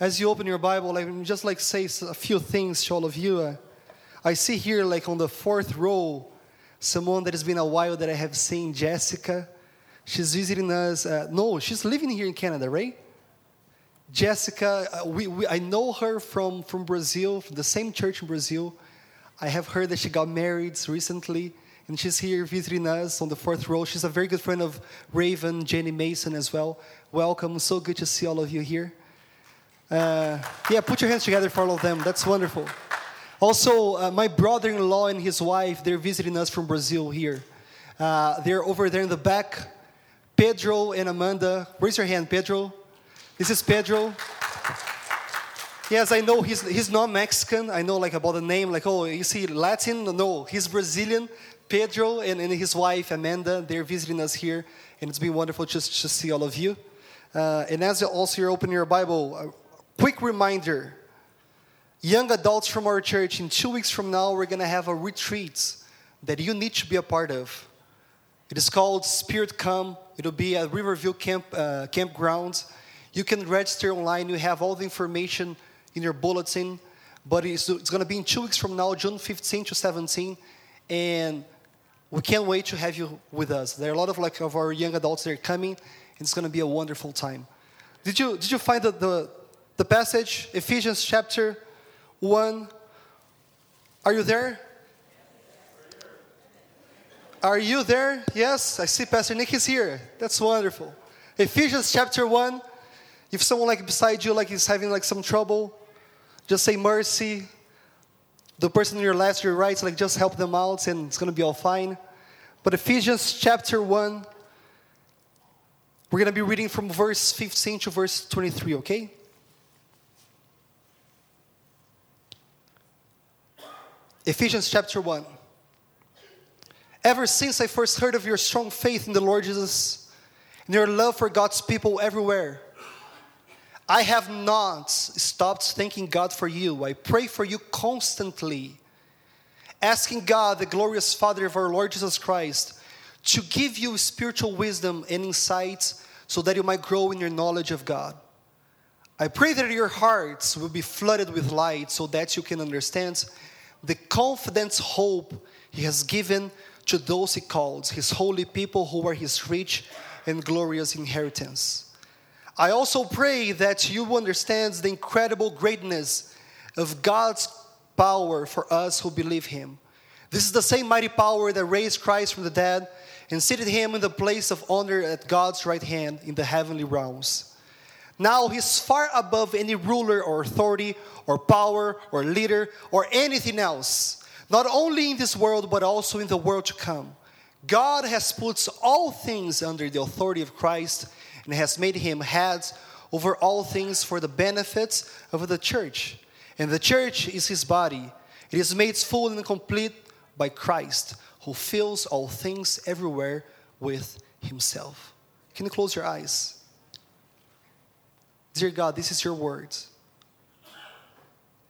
As you open your Bible, I would just like say a few things to all of you. Uh, I see here, like on the fourth row, someone that has been a while that I have seen, Jessica. She's visiting us. Uh, no, she's living here in Canada, right? Jessica, uh, we, we, I know her from, from Brazil, from the same church in Brazil. I have heard that she got married recently, and she's here visiting us on the fourth row. She's a very good friend of Raven, Jenny Mason as well. Welcome. So good to see all of you here. Uh, yeah, put your hands together for all of them. That's wonderful. Also, uh, my brother in law and his wife, they're visiting us from Brazil here. Uh, they're over there in the back. Pedro and Amanda. Raise your hand, Pedro. This is Pedro. Yes, I know he's, he's not Mexican. I know like about the name, like, oh, is he Latin? No, he's Brazilian. Pedro and, and his wife, Amanda, they're visiting us here. And it's been wonderful just to see all of you. Uh, and as you also you're opening your Bible, a quick reminder. Young adults from our church, in two weeks from now, we're going to have a retreat that you need to be a part of. It is called Spirit Come. It'll be at Riverview Camp, uh, Campground. You can register online. You have all the information in your bulletin. But it's, it's going to be in two weeks from now, June 15 to 17. And we can't wait to have you with us. There are a lot of like of our young adults that are coming. And it's going to be a wonderful time. Did you, did you find the, the, the passage? Ephesians chapter 1. Are you there? Are you there? Yes, I see Pastor Nick is here. That's wonderful. Ephesians chapter 1 if someone like beside you like is having like some trouble, just say mercy. The person on your left, your right, like just help them out and it's gonna be all fine. But Ephesians chapter 1, we're gonna be reading from verse 15 to verse 23, okay? Ephesians chapter 1. Ever since I first heard of your strong faith in the Lord Jesus and your love for God's people everywhere, I have not stopped thanking God for you. I pray for you constantly, asking God, the glorious Father of our Lord Jesus Christ, to give you spiritual wisdom and insight so that you might grow in your knowledge of God. I pray that your hearts will be flooded with light so that you can understand the confident hope He has given to those He calls, His holy people who are His rich and glorious inheritance. I also pray that you understand the incredible greatness of God's power for us who believe Him. This is the same mighty power that raised Christ from the dead and seated Him in the place of honor at God's right hand in the heavenly realms. Now He's far above any ruler or authority or power or leader or anything else, not only in this world but also in the world to come. God has put all things under the authority of Christ and has made him head over all things for the benefits of the church. And the church is his body. It is made full and complete by Christ, who fills all things everywhere with himself. Can you close your eyes? Dear God, this is your word.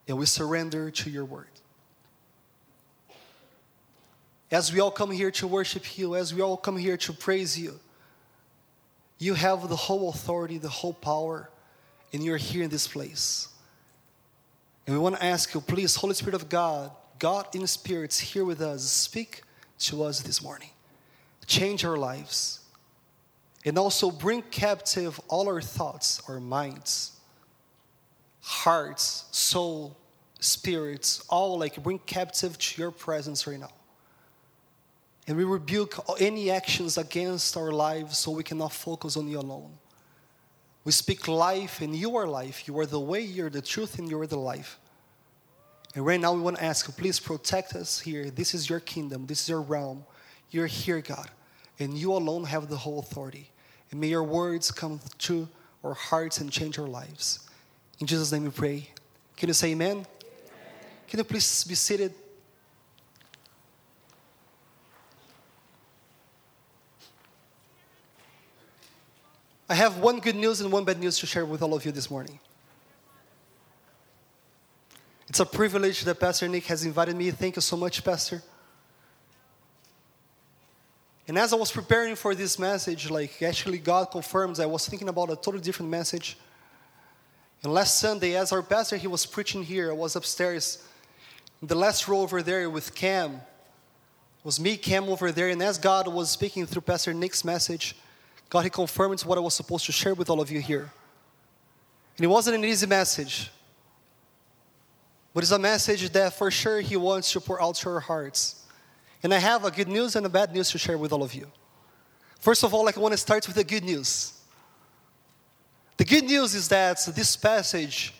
And we surrender to your word. As we all come here to worship you, as we all come here to praise you, you have the whole authority, the whole power, and you're here in this place. And we want to ask you, please, Holy Spirit of God, God in spirits here with us, speak to us this morning. Change our lives. And also bring captive all our thoughts, our minds, hearts, soul, spirits, all like bring captive to your presence right now. And we rebuke any actions against our lives so we cannot focus on you alone. We speak life, and you are life. You are the way, you're the truth, and you are the life. And right now, we want to ask you, please protect us here. This is your kingdom, this is your realm. You're here, God, and you alone have the whole authority. And may your words come to our hearts and change our lives. In Jesus' name we pray. Can you say amen? amen. Can you please be seated? I have one good news and one bad news to share with all of you this morning. It's a privilege that Pastor Nick has invited me. Thank you so much, Pastor. And as I was preparing for this message, like actually God confirms I was thinking about a totally different message. And last Sunday, as our pastor he was preaching here, I was upstairs in the last row over there with Cam. It was me, Cam over there, and as God was speaking through Pastor Nick's message, God he confirmed what I was supposed to share with all of you here. And it wasn't an easy message. But it's a message that for sure He wants to pour out to our hearts. And I have a good news and a bad news to share with all of you. First of all, I want to start with the good news. The good news is that this passage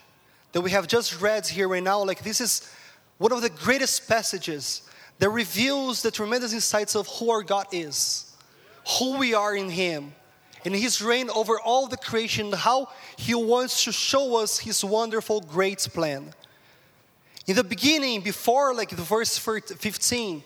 that we have just read here right now, like this is one of the greatest passages that reveals the tremendous insights of who our God is, who we are in Him, and His reign over all the creation, how He wants to show us His wonderful, great plan. In the beginning, before like the verse 15,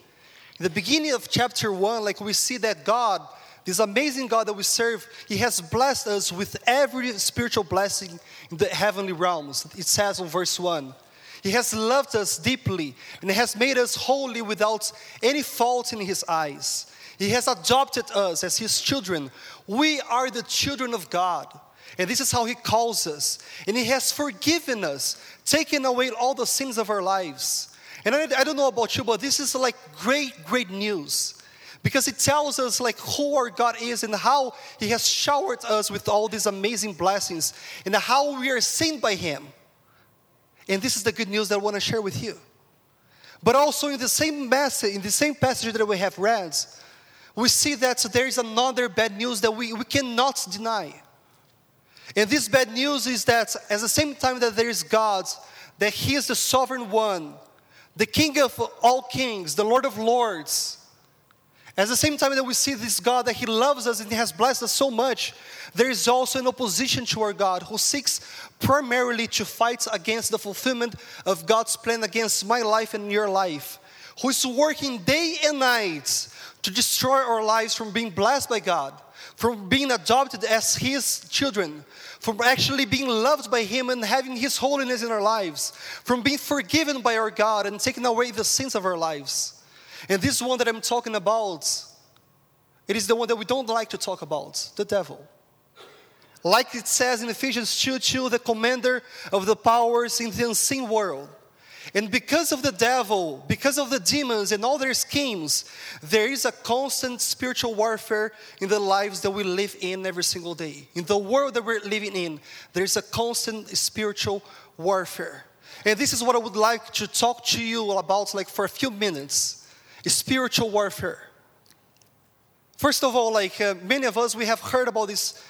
in the beginning of chapter 1, like we see that God, this amazing God that we serve, He has blessed us with every spiritual blessing in the heavenly realms. It says in verse 1. He has loved us deeply and has made us holy without any fault in His eyes. He has adopted us as His children. We are the children of God. And this is how He calls us. And He has forgiven us, taken away all the sins of our lives. And I, I don't know about you, but this is like great, great news. Because it tells us like who our God is and how He has showered us with all these amazing blessings and how we are seen by Him. And this is the good news that I want to share with you. But also in the same message, in the same passage that we have read, we see that there is another bad news that we, we cannot deny. And this bad news is that at the same time that there is God, that He is the sovereign one, the King of all kings, the Lord of lords. At the same time that we see this God, that He loves us and He has blessed us so much, there is also an opposition to our God who seeks primarily to fight against the fulfillment of God's plan against my life and your life, who is working day and night to destroy our lives from being blessed by God, from being adopted as His children, from actually being loved by Him and having His holiness in our lives, from being forgiven by our God and taking away the sins of our lives. And this one that I'm talking about, it is the one that we don't like to talk about the devil. Like it says in Ephesians 2 2, the commander of the powers in the unseen world. And because of the devil, because of the demons and all their schemes, there is a constant spiritual warfare in the lives that we live in every single day. In the world that we're living in, there is a constant spiritual warfare. And this is what I would like to talk to you about like for a few minutes. Spiritual warfare. First of all, like uh, many of us we have heard about this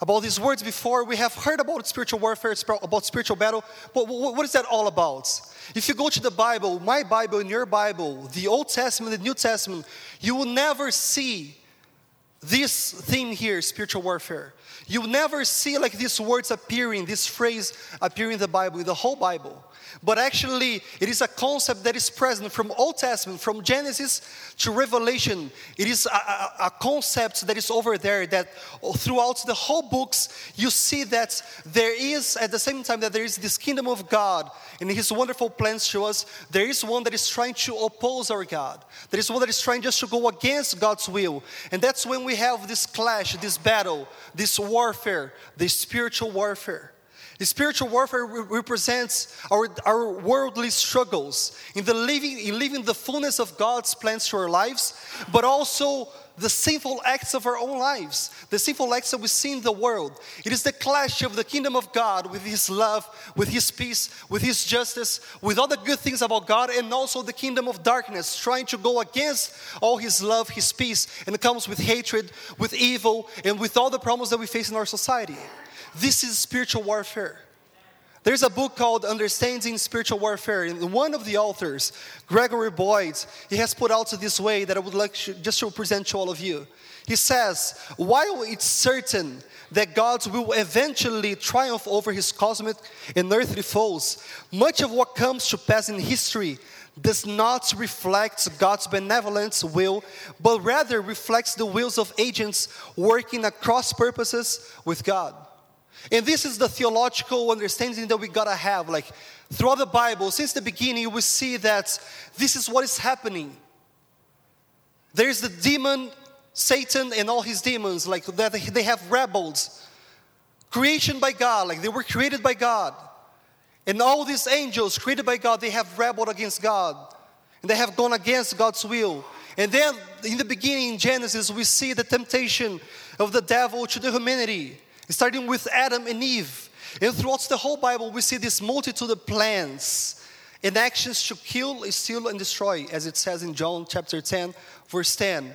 about these words before. We have heard about spiritual warfare, about spiritual battle, but what is that all about? If you go to the Bible, my Bible and your Bible, the Old Testament, the New Testament, you will never see this theme here, spiritual warfare. You will never see like these words appearing, this phrase appearing in the Bible, the whole Bible but actually it is a concept that is present from Old Testament, from Genesis to Revelation. It is a, a, a, concept that is over there that throughout the whole books you see that there is at the same time that there is this kingdom of God and His wonderful plans to us. There is one that is trying to oppose our God. There is one that is trying just to go against God's will, and that's when we have this clash, this battle, this warfare, this spiritual warfare. Spiritual warfare represents our, our worldly struggles in the living in living the fullness of God's plans to our lives, but also the sinful acts of our own lives, the sinful acts that we see in the world. It is the clash of the kingdom of God with His love, with His peace, with His justice, with all the good things about God, and also the kingdom of darkness, trying to go against all His love, His peace, and it comes with hatred, with evil, and with all the problems that we face in our society. This is spiritual warfare. There's a book called Understanding Spiritual Warfare, and one of the authors, Gregory Boyd, he has put out this way that I would like to, just to present to all of you. He says, while it's certain that God will eventually triumph over his cosmic and earthly foes, much of what comes to pass in history does not reflect God's benevolent will, but rather reflects the wills of agents working across purposes with God. And this is the theological understanding that we gotta have. Like throughout the Bible, since the beginning, we see that this is what is happening. There's the demon, Satan, and all his demons, like that they have rebels. Creation by God, like they were created by God. And all these angels created by God, they have rebelled against God. And they have gone against God's will. And then in the beginning, in Genesis, we see the temptation of the devil to the humanity, starting with Adam and Eve. And throughout the whole Bible, we see this multitude of plans and actions to kill, steal, and destroy, as it says in John chapter 10, verse 10.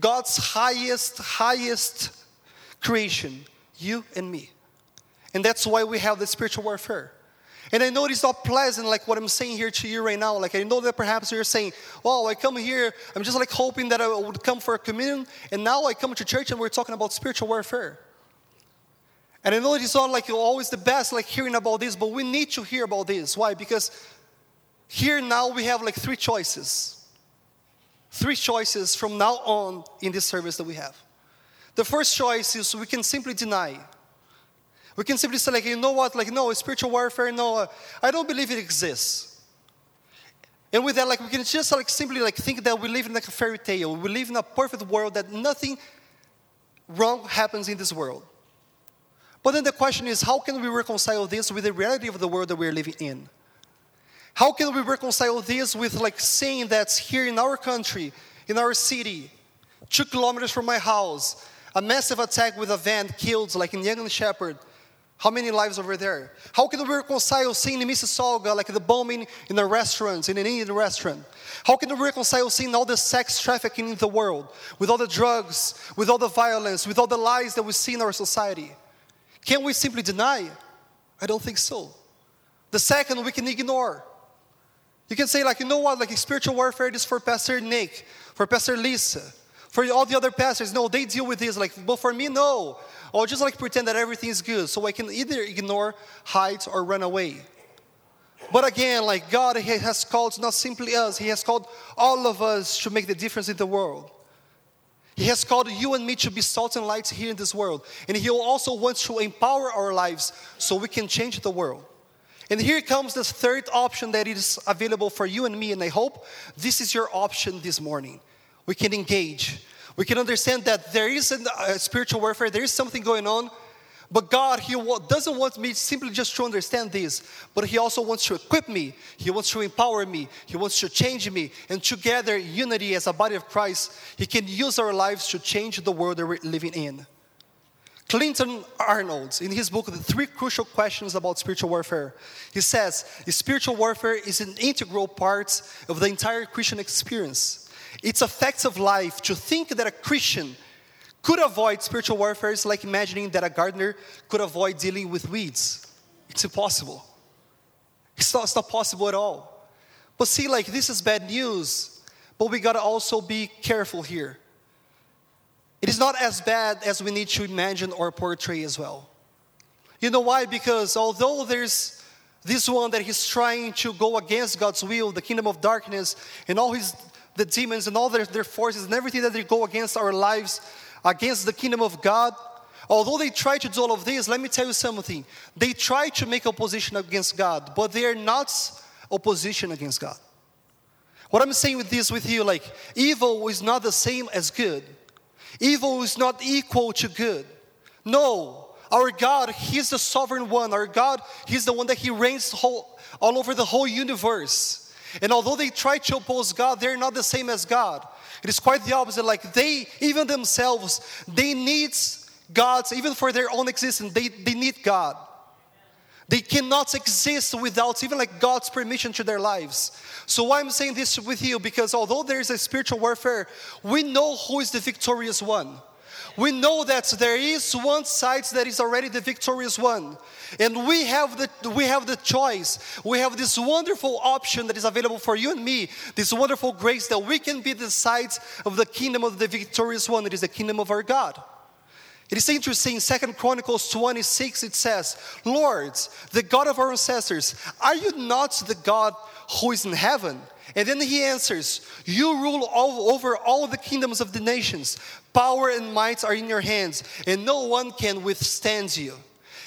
God's highest, highest creation, you and me. And that's why we have the spiritual warfare. And I know it's not pleasant, like what I'm saying here to you right now. Like I know that perhaps you're saying, "Oh, I come here. I'm just like hoping that I would come for a communion, and now I come to church and we're talking about spiritual warfare." And I know it's not like always the best, like hearing about this, but we need to hear about this. Why? Because here now we have like three choices. Three choices from now on in this service that we have. The first choice is we can simply deny. We can simply say, like, you know what, like, no, spiritual warfare, no, uh, I don't believe it exists. And with that, like, we can just like simply like think that we live in like a fairy tale. We live in a perfect world that nothing wrong happens in this world. But then the question is, how can we reconcile this with the reality of the world that we're living in? How can we reconcile this with like saying that here in our country, in our city, two kilometers from my house, a massive attack with a van killed like in Yonge Sheppard, how many lives over there? How can we reconcile seeing in Mississauga like the bombing in the restaurants, in an Indian restaurant? How can we reconcile seeing all the sex trafficking in the world, with all the drugs, with all the violence, with all the lies that we see in our society? Can we simply deny? I don't think so. The second, we can ignore. You can say, like, you know what, like spiritual warfare is for Pastor Nick, for Pastor Lisa, for all the other pastors. No, they deal with this. Like, but for me, no. Or just like pretend that everything is good so I can either ignore, hide, or run away. But again, like God he has called not simply us, He has called all of us to make the difference in the world. He has called you and me to be salt and light here in this world. And He also wants to empower our lives so we can change the world. And here comes this third option that is available for you and me. And I hope this is your option this morning. We can engage we can understand that there is a uh, spiritual warfare, there is something going on, but God, He doesn't want me simply just to understand this, but He also wants to equip me, He wants to empower me, He wants to change me, and together, unity as a body of Christ, He can use our lives to change the world that we're living in. Clinton Arnold, in his book, The Three Crucial Questions About Spiritual Warfare, he says, Spiritual warfare is an integral part of the entire Christian experience. It's a fact of life to think that a Christian could avoid spiritual warfare is like imagining that a gardener could avoid dealing with weeds. It's impossible. It's not, it's not possible at all. But see, like, this is bad news, but we gotta also be careful here. It is not as bad as we need to imagine or portray as well. You know why? Because although there's this one that he's trying to go against God's will, the kingdom of darkness, and all his the demons and all their, their forces and everything that they go against our lives, against the kingdom of God, although they try to do all of this, let me tell you something. They try to make opposition against God, but they are not opposition against God. What I'm saying with this with you, like, evil is not the same as good. Evil is not equal to good. No, our God, He's the sovereign one. Our God, He's the one that He reigns whole, all over the whole universe. And although they try to oppose God, they're not the same as God. It is quite the opposite. Like they, even themselves, they need God's, even for their own existence, they, they need God. They cannot exist without even like God's permission to their lives. So why I'm saying this with you, because although there is a spiritual warfare, we know who is the victorious one we know that there is one side that is already the victorious one. And we have the we have the choice. We have this wonderful option that is available for you and me. This wonderful grace that we can be the sides of the kingdom of the victorious one. It is the kingdom of our God. It is interesting, Second Chronicles 26, it says, Lords, the God of our ancestors, are you not the God who is in heaven? And then he answers, You rule all over all the kingdoms of the nations. Power and might are in your hands, and no one can withstand you.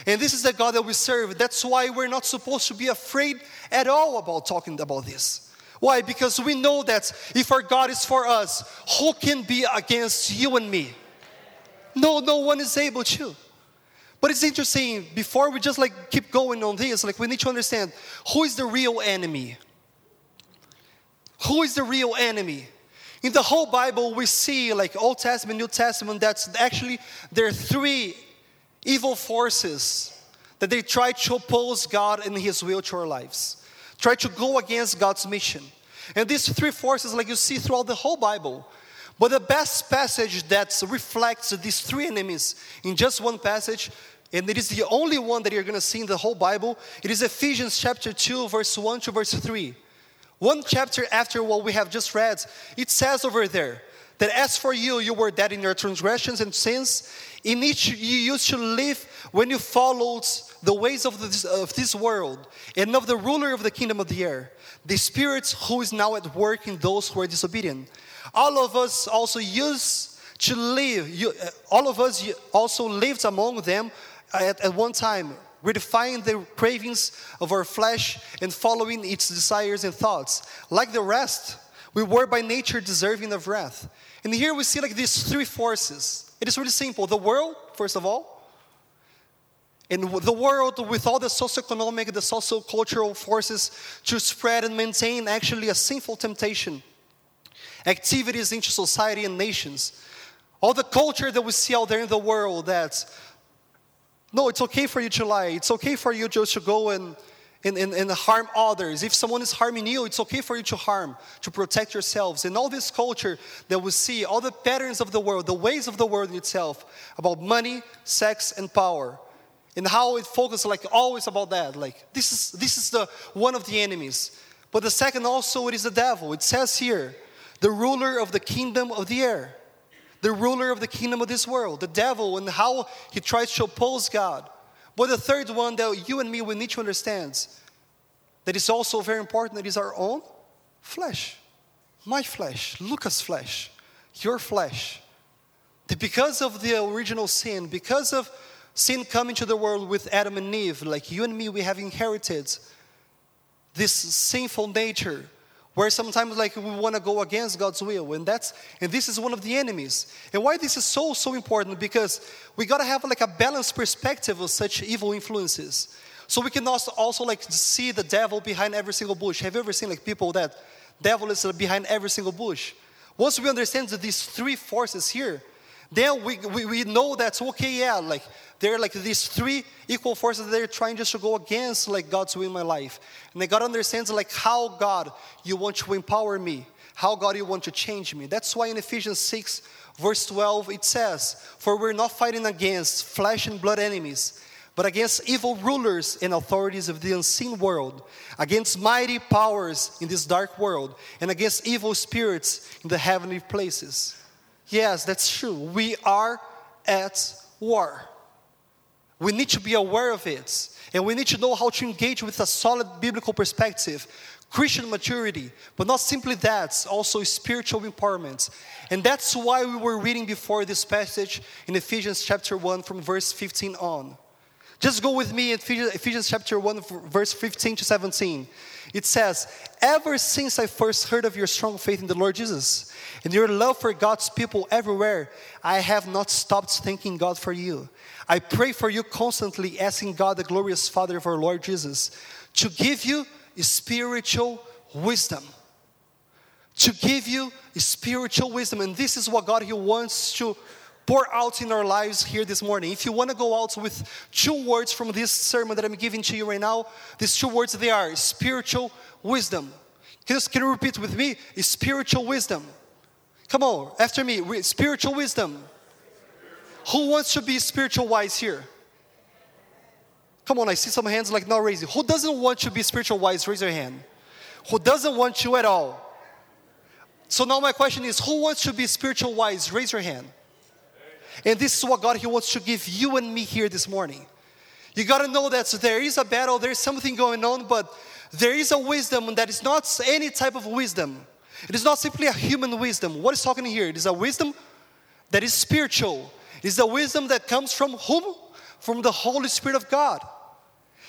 And this is the God that we serve. That's why we're not supposed to be afraid at all about talking about this. Why? Because we know that if our God is for us, who can be against you and me? No, no one is able to. But it's interesting, before we just like keep going on this, like we need to understand who is the real enemy? Who is the real enemy? In the whole Bible, we see like Old Testament, New Testament, that's actually there are three evil forces that they try to oppose God and His will to our lives, try to go against God's mission. And these three forces, like you see throughout the whole Bible, but the best passage that reflects these three enemies in just one passage, and it is the only one that you're going to see in the whole Bible, it is Ephesians chapter 2, verse 1 to verse 3. One chapter after what we have just read, it says over there that as for you, you were dead in your transgressions and sins, in which you used to live when you followed the ways of this, of this world and of the ruler of the kingdom of the air, the spirit who is now at work in those who are disobedient. All of us also used to live, you, uh, all of us also lived among them at, at one time, gratifying the cravings of our flesh and following its desires and thoughts. Like the rest, we were by nature deserving of wrath. And here we see like these three forces. It is really simple. The world, first of all, in the world with all the socioeconomic, the socio-cultural forces to spread and maintain actually a sinful temptation, activities into society and nations, all the culture that we see out there in the world that no, it's okay for you to lie. It's okay for you just to go and, and, and, and, harm others. If someone is harming you, it's okay for you to harm, to protect yourselves. And all this culture that we see, all the patterns of the world, the ways of the world itself, about money, sex, and power. And how it focuses like always about that. Like this is this is the one of the enemies. But the second also it is the devil. It says here, the ruler of the kingdom of the air the ruler of the kingdom of this world, the devil, and how he tries to oppose God. But the third one that you and me we need to understand that is also very important that is our own flesh. My flesh, Lucas' flesh, your flesh. That because of the original sin, because of sin coming to the world with Adam and Eve, like you and me, we have inherited this sinful nature where sometimes like we want to go against God's will and that's and this is one of the enemies. And why this is so so important? Because we got to have like a balanced perspective of such evil influences. So we can also also like see the devil behind every single bush. Have you ever seen like people that devil is behind every single bush? Once we understand that these three forces here then we, we, we know that's okay yeah like there are like these three equal forces that they're trying just to go against like God's will in my life. And they God understands like how God you want to empower me, how God you want to change me. That's why in Ephesians 6, verse 12, it says, For we're not fighting against flesh and blood enemies, but against evil rulers and authorities of the unseen world, against mighty powers in this dark world, and against evil spirits in the heavenly places. Yes, that's true. We are at war. We need to be aware of it. And we need to know how to engage with a solid biblical perspective, Christian maturity, but not simply that, also spiritual empowerment. And that's why we were reading before this passage in Ephesians chapter 1 from verse 15 on. Just go with me in Ephesians chapter 1, verse 15 to 17. It says, Ever since I first heard of your strong faith in the Lord Jesus and your love for God's people everywhere, I have not stopped thanking God for you. I pray for you constantly, asking God, the glorious Father of our Lord Jesus, to give you spiritual wisdom. To give you spiritual wisdom. And this is what God He wants to pour out in our lives here this morning. If you want to go out with two words from this sermon that I'm giving to you right now, these two words they are spiritual wisdom. Can you, can you repeat with me? Spiritual wisdom. Come on, after me. Spiritual wisdom. Who wants to be spiritual wise here? Come on, I see some hands like not raising. Who doesn't want to be spiritual wise? Raise your hand. Who doesn't want to at all? So now my question is who wants to be spiritual wise? Raise your hand. And this is what God He wants to give you and me here this morning. You got to know that there is a battle, there's something going on, but there is a wisdom that is not any type of wisdom. It is not simply a human wisdom. What is talking here? It is a wisdom that is spiritual, It is a wisdom that comes from whom? From the Holy Spirit of God.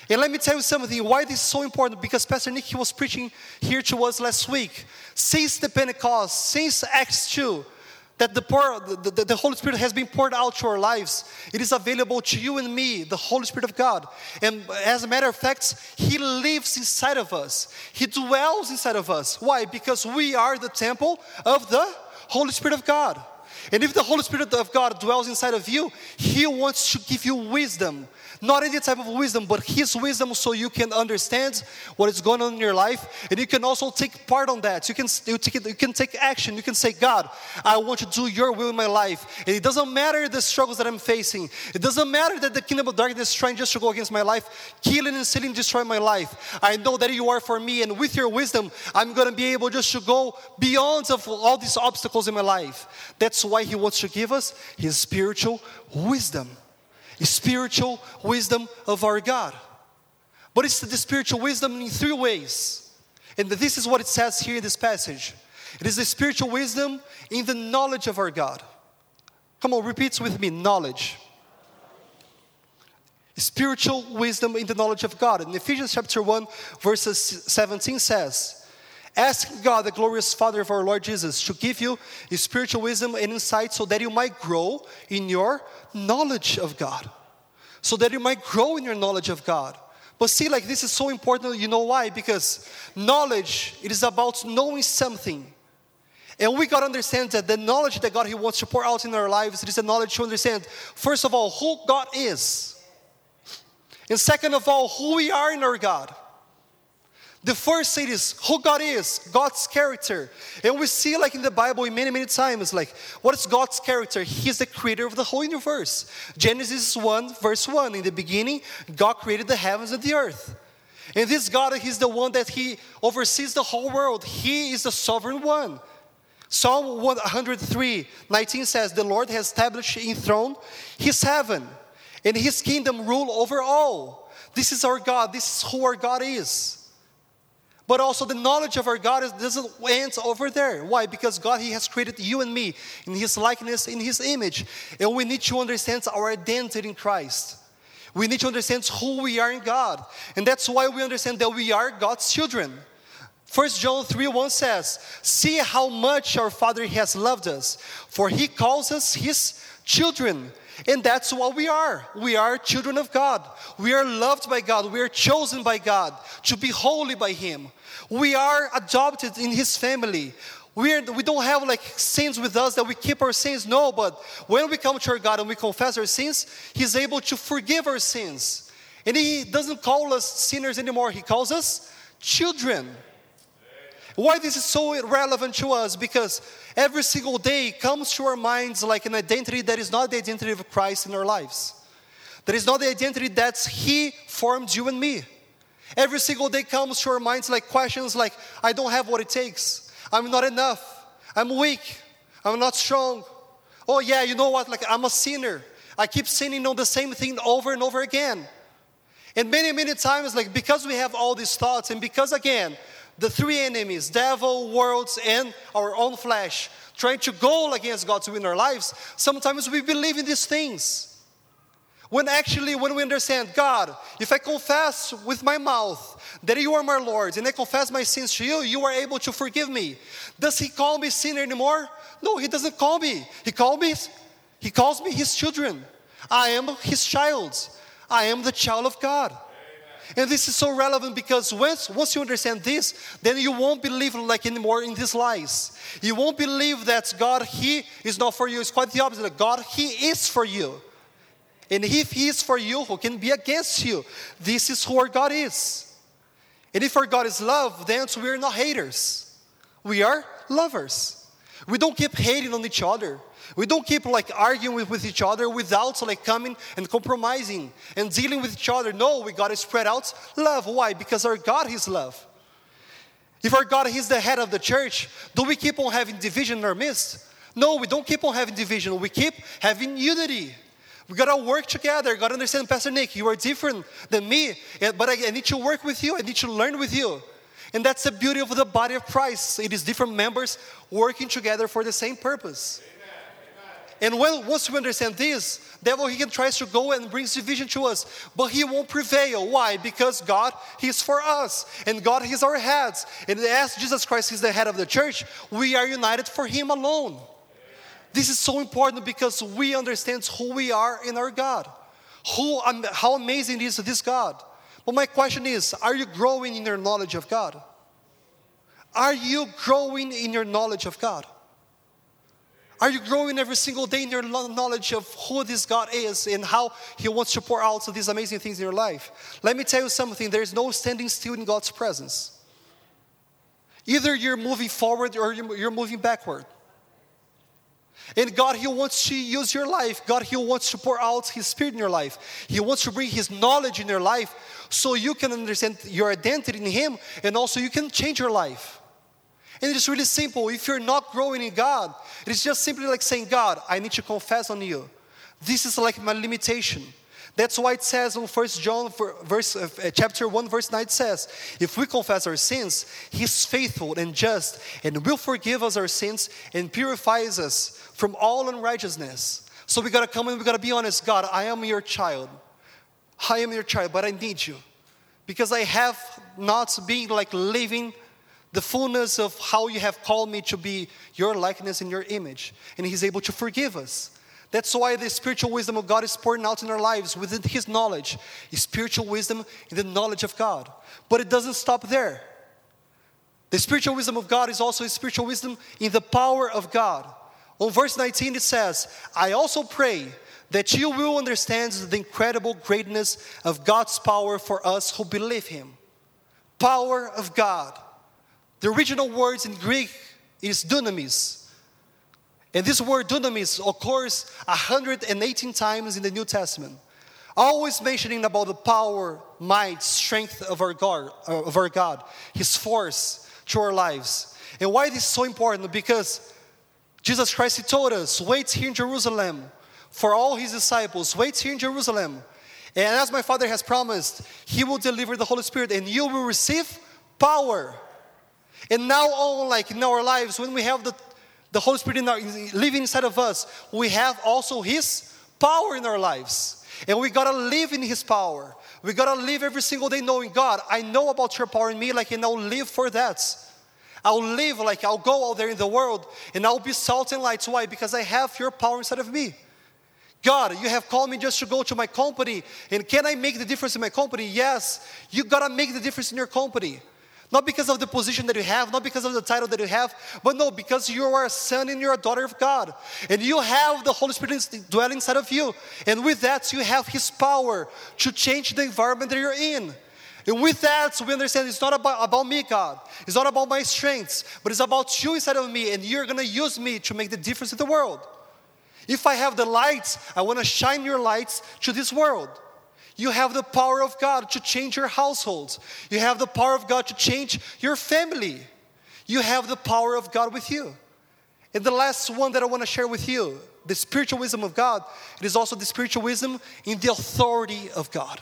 And let me tell you something why this is so important because Pastor Nick he was preaching here to us last week. Since the Pentecost, since Acts 2, that the, the, the, the, Holy Spirit has been poured out to our lives. It is available to you and me, the Holy Spirit of God. And as a matter of fact, He lives inside of us, He dwells inside of us. Why? Because we are the temple of the Holy Spirit of God. And if the Holy Spirit of God dwells inside of you, He wants to give you wisdom. Not any type of wisdom, but His wisdom so you can understand what is going on in your life. And you can also take part on that. You can, you, take, you can take action. You can say, God, I want to do your will in my life. And it doesn't matter the struggles that I'm facing. It doesn't matter that the kingdom of darkness is trying just to go against my life, killing and stealing, destroy my life. I know that you are for me. And with your wisdom, I'm going to be able just to go beyond of all these obstacles in my life. That's why He wants to give us His spiritual wisdom spiritual wisdom of our God. But it's the spiritual wisdom in three ways. And this is what it says here in this passage it is the spiritual wisdom in the knowledge of our God. Come on, repeat with me knowledge. Spiritual wisdom in the knowledge of God. In Ephesians chapter 1, verses 17 says, Ask God, the glorious Father of our Lord Jesus, to give you spiritual wisdom and insight so that you might grow in your knowledge of God. So that you might grow in your knowledge of God. But see, like this is so important, you know why? Because knowledge, it is about knowing something. And we got to understand that the knowledge that God He wants to pour out in our lives, it is a knowledge to understand, first of all, who God is. And second of all, who we are in our God. The first thing is who God is, God's character. And we see like in the Bible many, many times, like what is God's character? He's the creator of the whole universe. Genesis 1, verse 1. In the beginning, God created the heavens and the earth. And this God, He's the one that He oversees the whole world. He is the sovereign one. Psalm 103, 19 says, The Lord has established in throne His heaven, and His kingdom rule over all. This is our God. This is who our God is. But also the knowledge of our God is, doesn't end over there. Why? Because God, He has created you and me in His likeness, in His image. And we need to understand our identity in Christ. We need to understand who we are in God. And that's why we understand that we are God's children. First John 3 1 says, See how much our Father has loved us, for He calls us His children. And that's what we are. We are children of God. We are loved by God. We are chosen by God to be holy by Him. We are adopted in His family. We, are, we don't have like sins with us that we keep our sins. No, but when we come to our God and we confess our sins, He's able to forgive our sins. And He doesn't call us sinners anymore, He calls us children. Why this is so relevant to us? Because every single day comes to our minds like an identity that is not the identity of Christ in our lives. That is not the identity that He formed you and me. Every single day comes to our minds like questions like, I don't have what it takes. I'm not enough. I'm weak. I'm not strong. Oh, yeah, you know what? Like, I'm a sinner. I keep sinning on the same thing over and over again. And many, many times, like, because we have all these thoughts, and because again, the three enemies devil, worlds, and our own flesh trying to go against God to win our lives, sometimes we believe in these things. When actually, when we understand, God, if I confess with my mouth that you are my Lord and I confess my sins to you, you are able to forgive me. Does He call me sinner anymore? No, He doesn't call me. He calls me, He calls me His children. I am His child. I am the child of God. And this is so relevant because once, once you understand this, then you won't believe like anymore in these lies. You won't believe that God, He is not for you. It's quite the opposite. God, He is for you. And if He is for you, who can be against you? This is who our God is. And if our God is love, then we are not haters. We are lovers. We don't keep hating on each other. We don't keep like arguing with, with each other without like coming and compromising and dealing with each other. No, we got to spread out love. Why? Because our God is love. If our God is the head of the church, do we keep on having division in our midst? No, we don't keep on having division. We keep having unity. We gotta work together. You gotta understand, Pastor Nick, you are different than me, but I, I need to work with you. I need to learn with you. And that's the beauty of the body of Christ. It is different members working together for the same purpose. And when, once we understand this, devil he can try to go and brings division to us, but he won't prevail. Why? Because God He's for us, and God He's our heads. And as Jesus Christ is the head of the church, we are united for Him alone. This is so important because we understand who we are in our God, who um, how amazing is this God. But my question is, are you growing in your knowledge of God? Are you growing in your knowledge of God? Are you growing every single day in your knowledge of who this God is and how He wants to pour out these amazing things in your life? Let me tell you something there is no standing still in God's presence. Either you're moving forward or you're moving backward. And God, He wants to use your life. God, He wants to pour out His Spirit in your life. He wants to bring His knowledge in your life so you can understand your identity in Him and also you can change your life. And it's really simple. If you're not growing in God, it's just simply like saying, God, I need to confess on you. This is like my limitation. That's why it says in First John verse, uh, chapter 1, verse 9 it says, If we confess our sins, He's faithful and just and will forgive us our sins and purifies us from all unrighteousness. So we gotta come and we gotta be honest, God, I am your child. I am your child, but I need you. Because I have not been like living the fullness of how you have called me to be your likeness and your image. And He's able to forgive us. That's why the spiritual wisdom of God is pouring out in our lives within His knowledge. His Spiritual wisdom in the knowledge of God. But it doesn't stop there. The spiritual wisdom of God is also a spiritual wisdom in the power of God. On verse 19 it says, I also pray that you will understand the incredible greatness of God's power for us who believe Him. Power of God. The original words in Greek is dunamis. And this word dunamis occurs 118 times in the New Testament. Always mentioning about the power, might, strength of our God, uh, of our God, His force to our lives. And why this is so important? Because Jesus Christ He told us, wait here in Jerusalem for all His disciples. Wait here in Jerusalem. And as my Father has promised, He will deliver the Holy Spirit and you will receive power and now, all like in our lives, when we have the, the Holy Spirit in our, living inside of us, we have also His power in our lives. And we gotta live in His power. We gotta live every single day knowing God, I know about your power in me, like, and I'll live for that. I'll live like I'll go out there in the world and I'll be salt and light. Why? Because I have your power inside of me. God, you have called me just to go to my company. And can I make the difference in my company? Yes, you gotta make the difference in your company. Not because of the position that you have, not because of the title that you have, but no, because you are a son and you're a daughter of God. And you have the Holy Spirit dwelling inside of you. And with that, you have His power to change the environment that you're in. And with that, we understand it's not about, about me, God. It's not about my strengths, but it's about you inside of me, and you're gonna use me to make the difference in the world. If I have the lights, I wanna shine your lights to this world. You have the power of God to change your households. You have the power of God to change your family. You have the power of God with you. And the last one that I want to share with you, the spiritual wisdom of God, it is also the spiritual wisdom in the authority of God.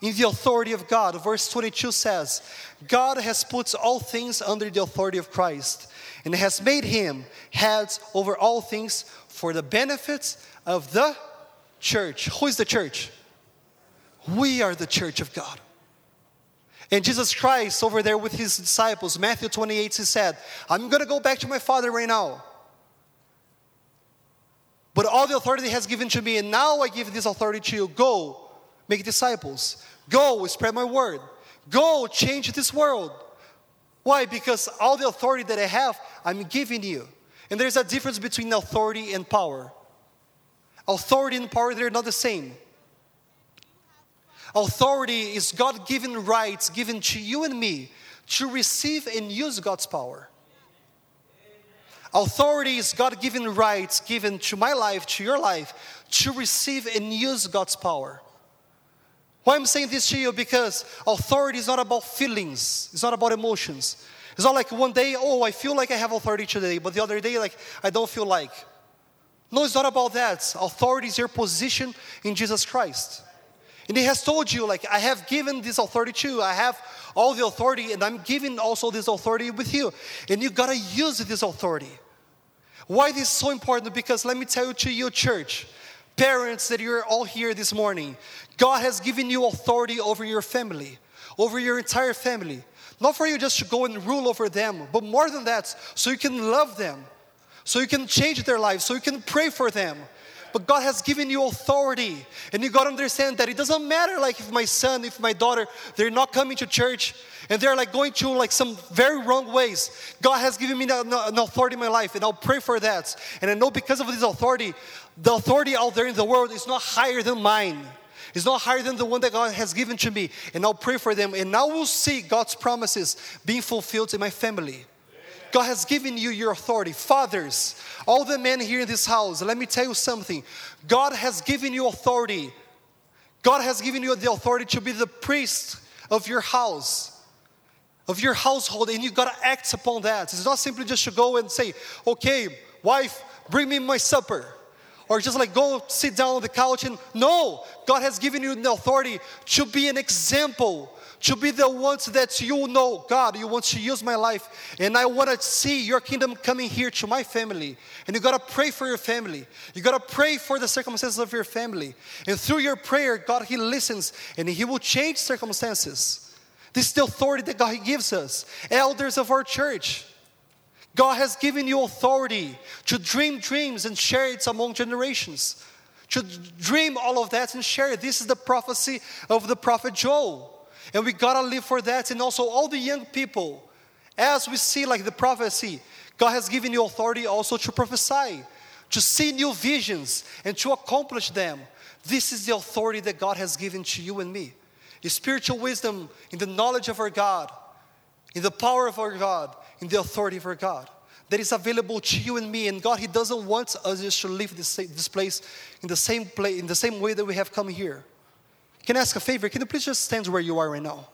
In the authority of God, verse 22 says, God has put all things under the authority of Christ and has made him heads over all things for the benefits of the church. Who is the church? We are the church of God. And Jesus Christ, over there with his disciples, Matthew 28, he said, I'm going to go back to my Father right now. But all the authority has given to me, and now I give this authority to you. Go, make disciples. Go, spread my word. Go, change this world. Why? Because all the authority that I have, I'm giving you. And there's a difference between authority and power. Authority and power, they're not the same. Authority is God given rights given to you and me to receive and use God's power. Authority is God given rights given to my life, to your life, to receive and use God's power. Why I'm saying this to you? Because authority is not about feelings, it's not about emotions. It's not like one day, oh, I feel like I have authority today, but the other day, like, I don't feel like. No, it's not about that. Authority is your position in Jesus Christ. And he has told you, like, I have given this authority to you. I have all the authority, and I'm giving also this authority with you. And you gotta use this authority. Why this is so important? Because let me tell you to your church, parents that you're all here this morning, God has given you authority over your family, over your entire family. Not for you just to go and rule over them, but more than that, so you can love them, so you can change their lives, so you can pray for them, but God has given you authority. And you got to understand that it doesn't matter like if my son, if my daughter, they're not coming to church and they're like going to like some very wrong ways. God has given me an authority in my life and I'll pray for that. And I know because of this authority, the authority out there in the world is not higher than mine. It's not higher than the one that God has given to me. And I'll pray for them. And now we'll see God's promises being fulfilled in my family. God has given you your authority. Fathers, all the men here in this house, let me tell you something. God has given you authority. God has given you the authority to be the priest of your house, of your household, and you've got to act upon that. It's not simply just to go and say, okay, wife, bring me my supper. Or just like go sit down on the couch and no, God has given you the authority to be an example to be the ones that you know, God, you want to use my life, and I want to see your kingdom coming here to my family. And you got to pray for your family. You got to pray for the circumstances of your family. And through your prayer, God, He listens and He will change circumstances. This is the authority that God gives us. Elders of our church, God has given you authority to dream dreams and share it among generations. To dream all of that and share it. This is the prophecy of the prophet Joel. And we gotta live for that. And also, all the young people, as we see like the prophecy, God has given you authority also to prophesy, to see new visions, and to accomplish them. This is the authority that God has given to you and me. The spiritual wisdom in the knowledge of our God, in the power of our God, in the authority of our God that is available to you and me. And God, He doesn't want us just to leave this, this place in the same place, in the same way that we have come here. Can I ask a favor? Can you please just stand where you are right now?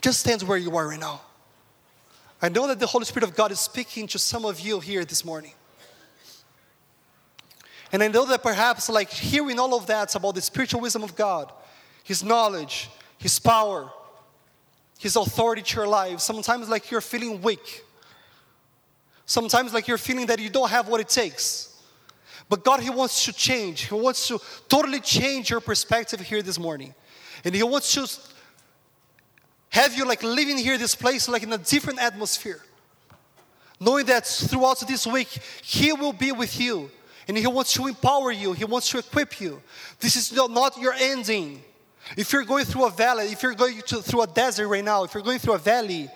Just stand where you are right now. I know that the Holy Spirit of God is speaking to some of you here this morning. And I know that perhaps, like hearing all of that about the spiritual wisdom of God, His knowledge, His power, His authority to your life, sometimes like you're feeling weak. Sometimes like you're feeling that you don't have what it takes. But God, He wants to change. He wants to totally change your perspective here this morning. And He wants to have you like living here, this place, like in a different atmosphere. Knowing that throughout this week, He will be with you. And He wants to empower you, He wants to equip you. This is not your ending. If you're going through a valley, if you're going to, through a desert right now, if you're going through a valley,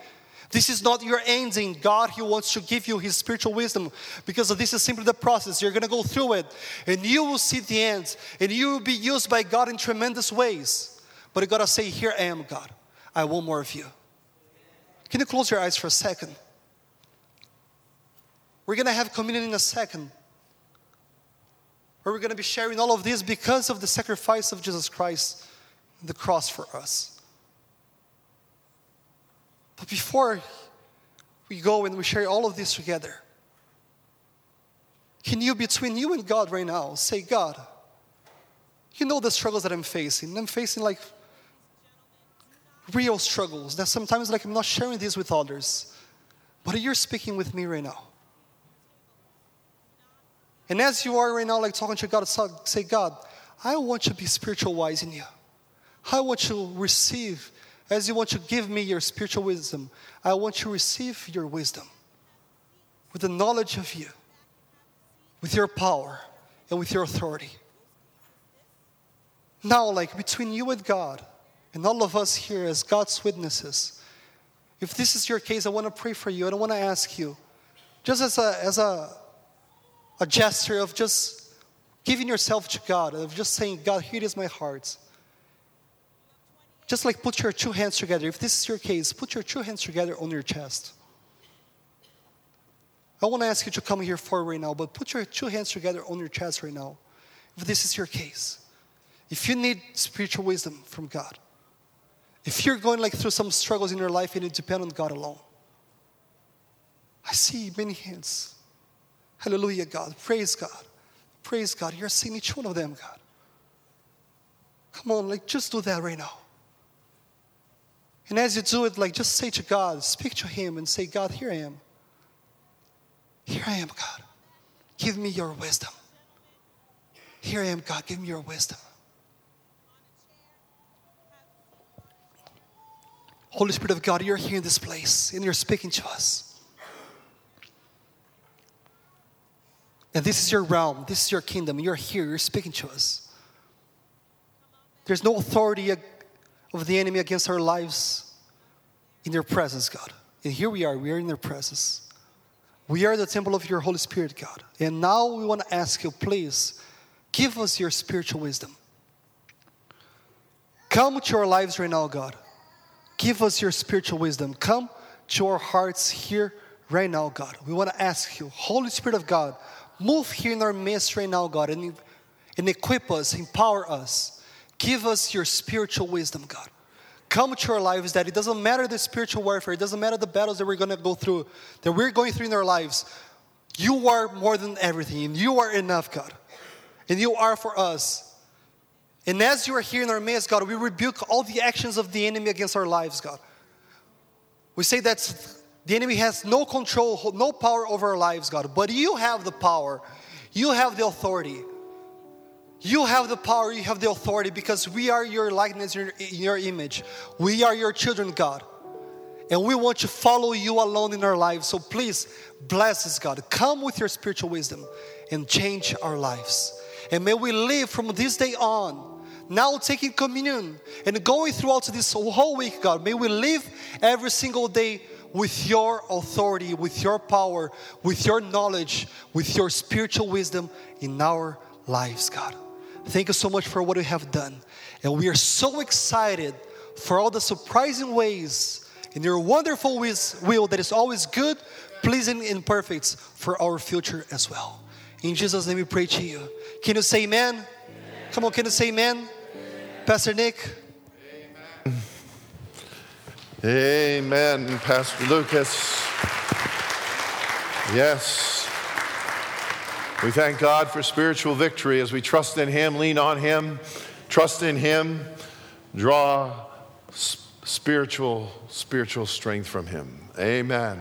this is not your ending. God, He wants to give you His spiritual wisdom because this is simply the process. You're going to go through it and you will see the end and you will be used by God in tremendous ways. But you got to say, Here I am, God. I want more of you. Can you close your eyes for a second? We're going to have communion in a second. Where we're going to be sharing all of this because of the sacrifice of Jesus Christ, the cross for us. But before we go and we share all of this together, can you, between you and God right now, say, God, you know the struggles that I'm facing. I'm facing like real struggles that sometimes like I'm not sharing this with others. But you're speaking with me right now. And as you are right now, like talking to God, say, God, I want you to be spiritual wise in you. I want you to receive as you want to give me your spiritual wisdom, I want to receive your wisdom with the knowledge of you, with your power, and with your authority. Now, like between you and God, and all of us here as God's witnesses, if this is your case, I want to pray for you. I don't want to ask you, just as a, as a, a gesture of just giving yourself to God, of just saying, God, here is my heart. Just like put your two hands together. If this is your case, put your two hands together on your chest. I want to ask you to come here forward right now, but put your two hands together on your chest right now. If this is your case, if you need spiritual wisdom from God, if you're going like through some struggles in your life and you depend on God alone, I see many hands. Hallelujah, God. Praise God. Praise God. You're seeing each one of them, God. Come on, like just do that right now. And as you do it, like just say to God, speak to Him and say, God, here I am. Here I am, God. Give me your wisdom. Here I am, God. Give me your wisdom. Holy Spirit of God, you're here in this place and you're speaking to us. And this is your realm, this is your kingdom. You're here, you're speaking to us. There's no authority of the enemy against our lives in your presence, God. And here we are, we are in your presence. We are the temple of your Holy Spirit, God. And now we want to ask you, please, give us your spiritual wisdom. Come to our lives right now, God. Give us your spiritual wisdom. Come to our hearts here right now, God. We want to ask you, Holy Spirit of God, move here in our midst right now, God, and, and equip us, empower us. Give us your spiritual wisdom, God. Come to our lives that it doesn't matter the spiritual warfare, it doesn't matter the battles that we're going to go through, that we're going through in our lives. You are more than everything, and you are enough, God. And you are for us. And as you are here in our midst, God, we rebuke all the actions of the enemy against our lives, God. We say that the enemy has no control, no power over our lives, God, but you have the power, you have the authority. You have the power, you have the authority because we are your likeness, in your image. We are your children, God. And we want to follow you alone in our lives. So please bless us, God. Come with your spiritual wisdom and change our lives. And may we live from this day on now taking communion and going throughout this whole week, God, may we live every single day with your authority, with your power, with your knowledge, with your spiritual wisdom in our lives, God. Thank you so much for what you have done. And we are so excited for all the surprising ways in your wonderful will that is always good, pleasing, and perfect for our future as well. In Jesus' name we pray to you. Can you say amen? amen. Come on, can you say amen? Pastor Nick. Amen. Amen, Pastor Lucas. Yes. We thank God for spiritual victory as we trust in Him, lean on Him, trust in Him, draw spiritual spiritual strength from Him. Amen.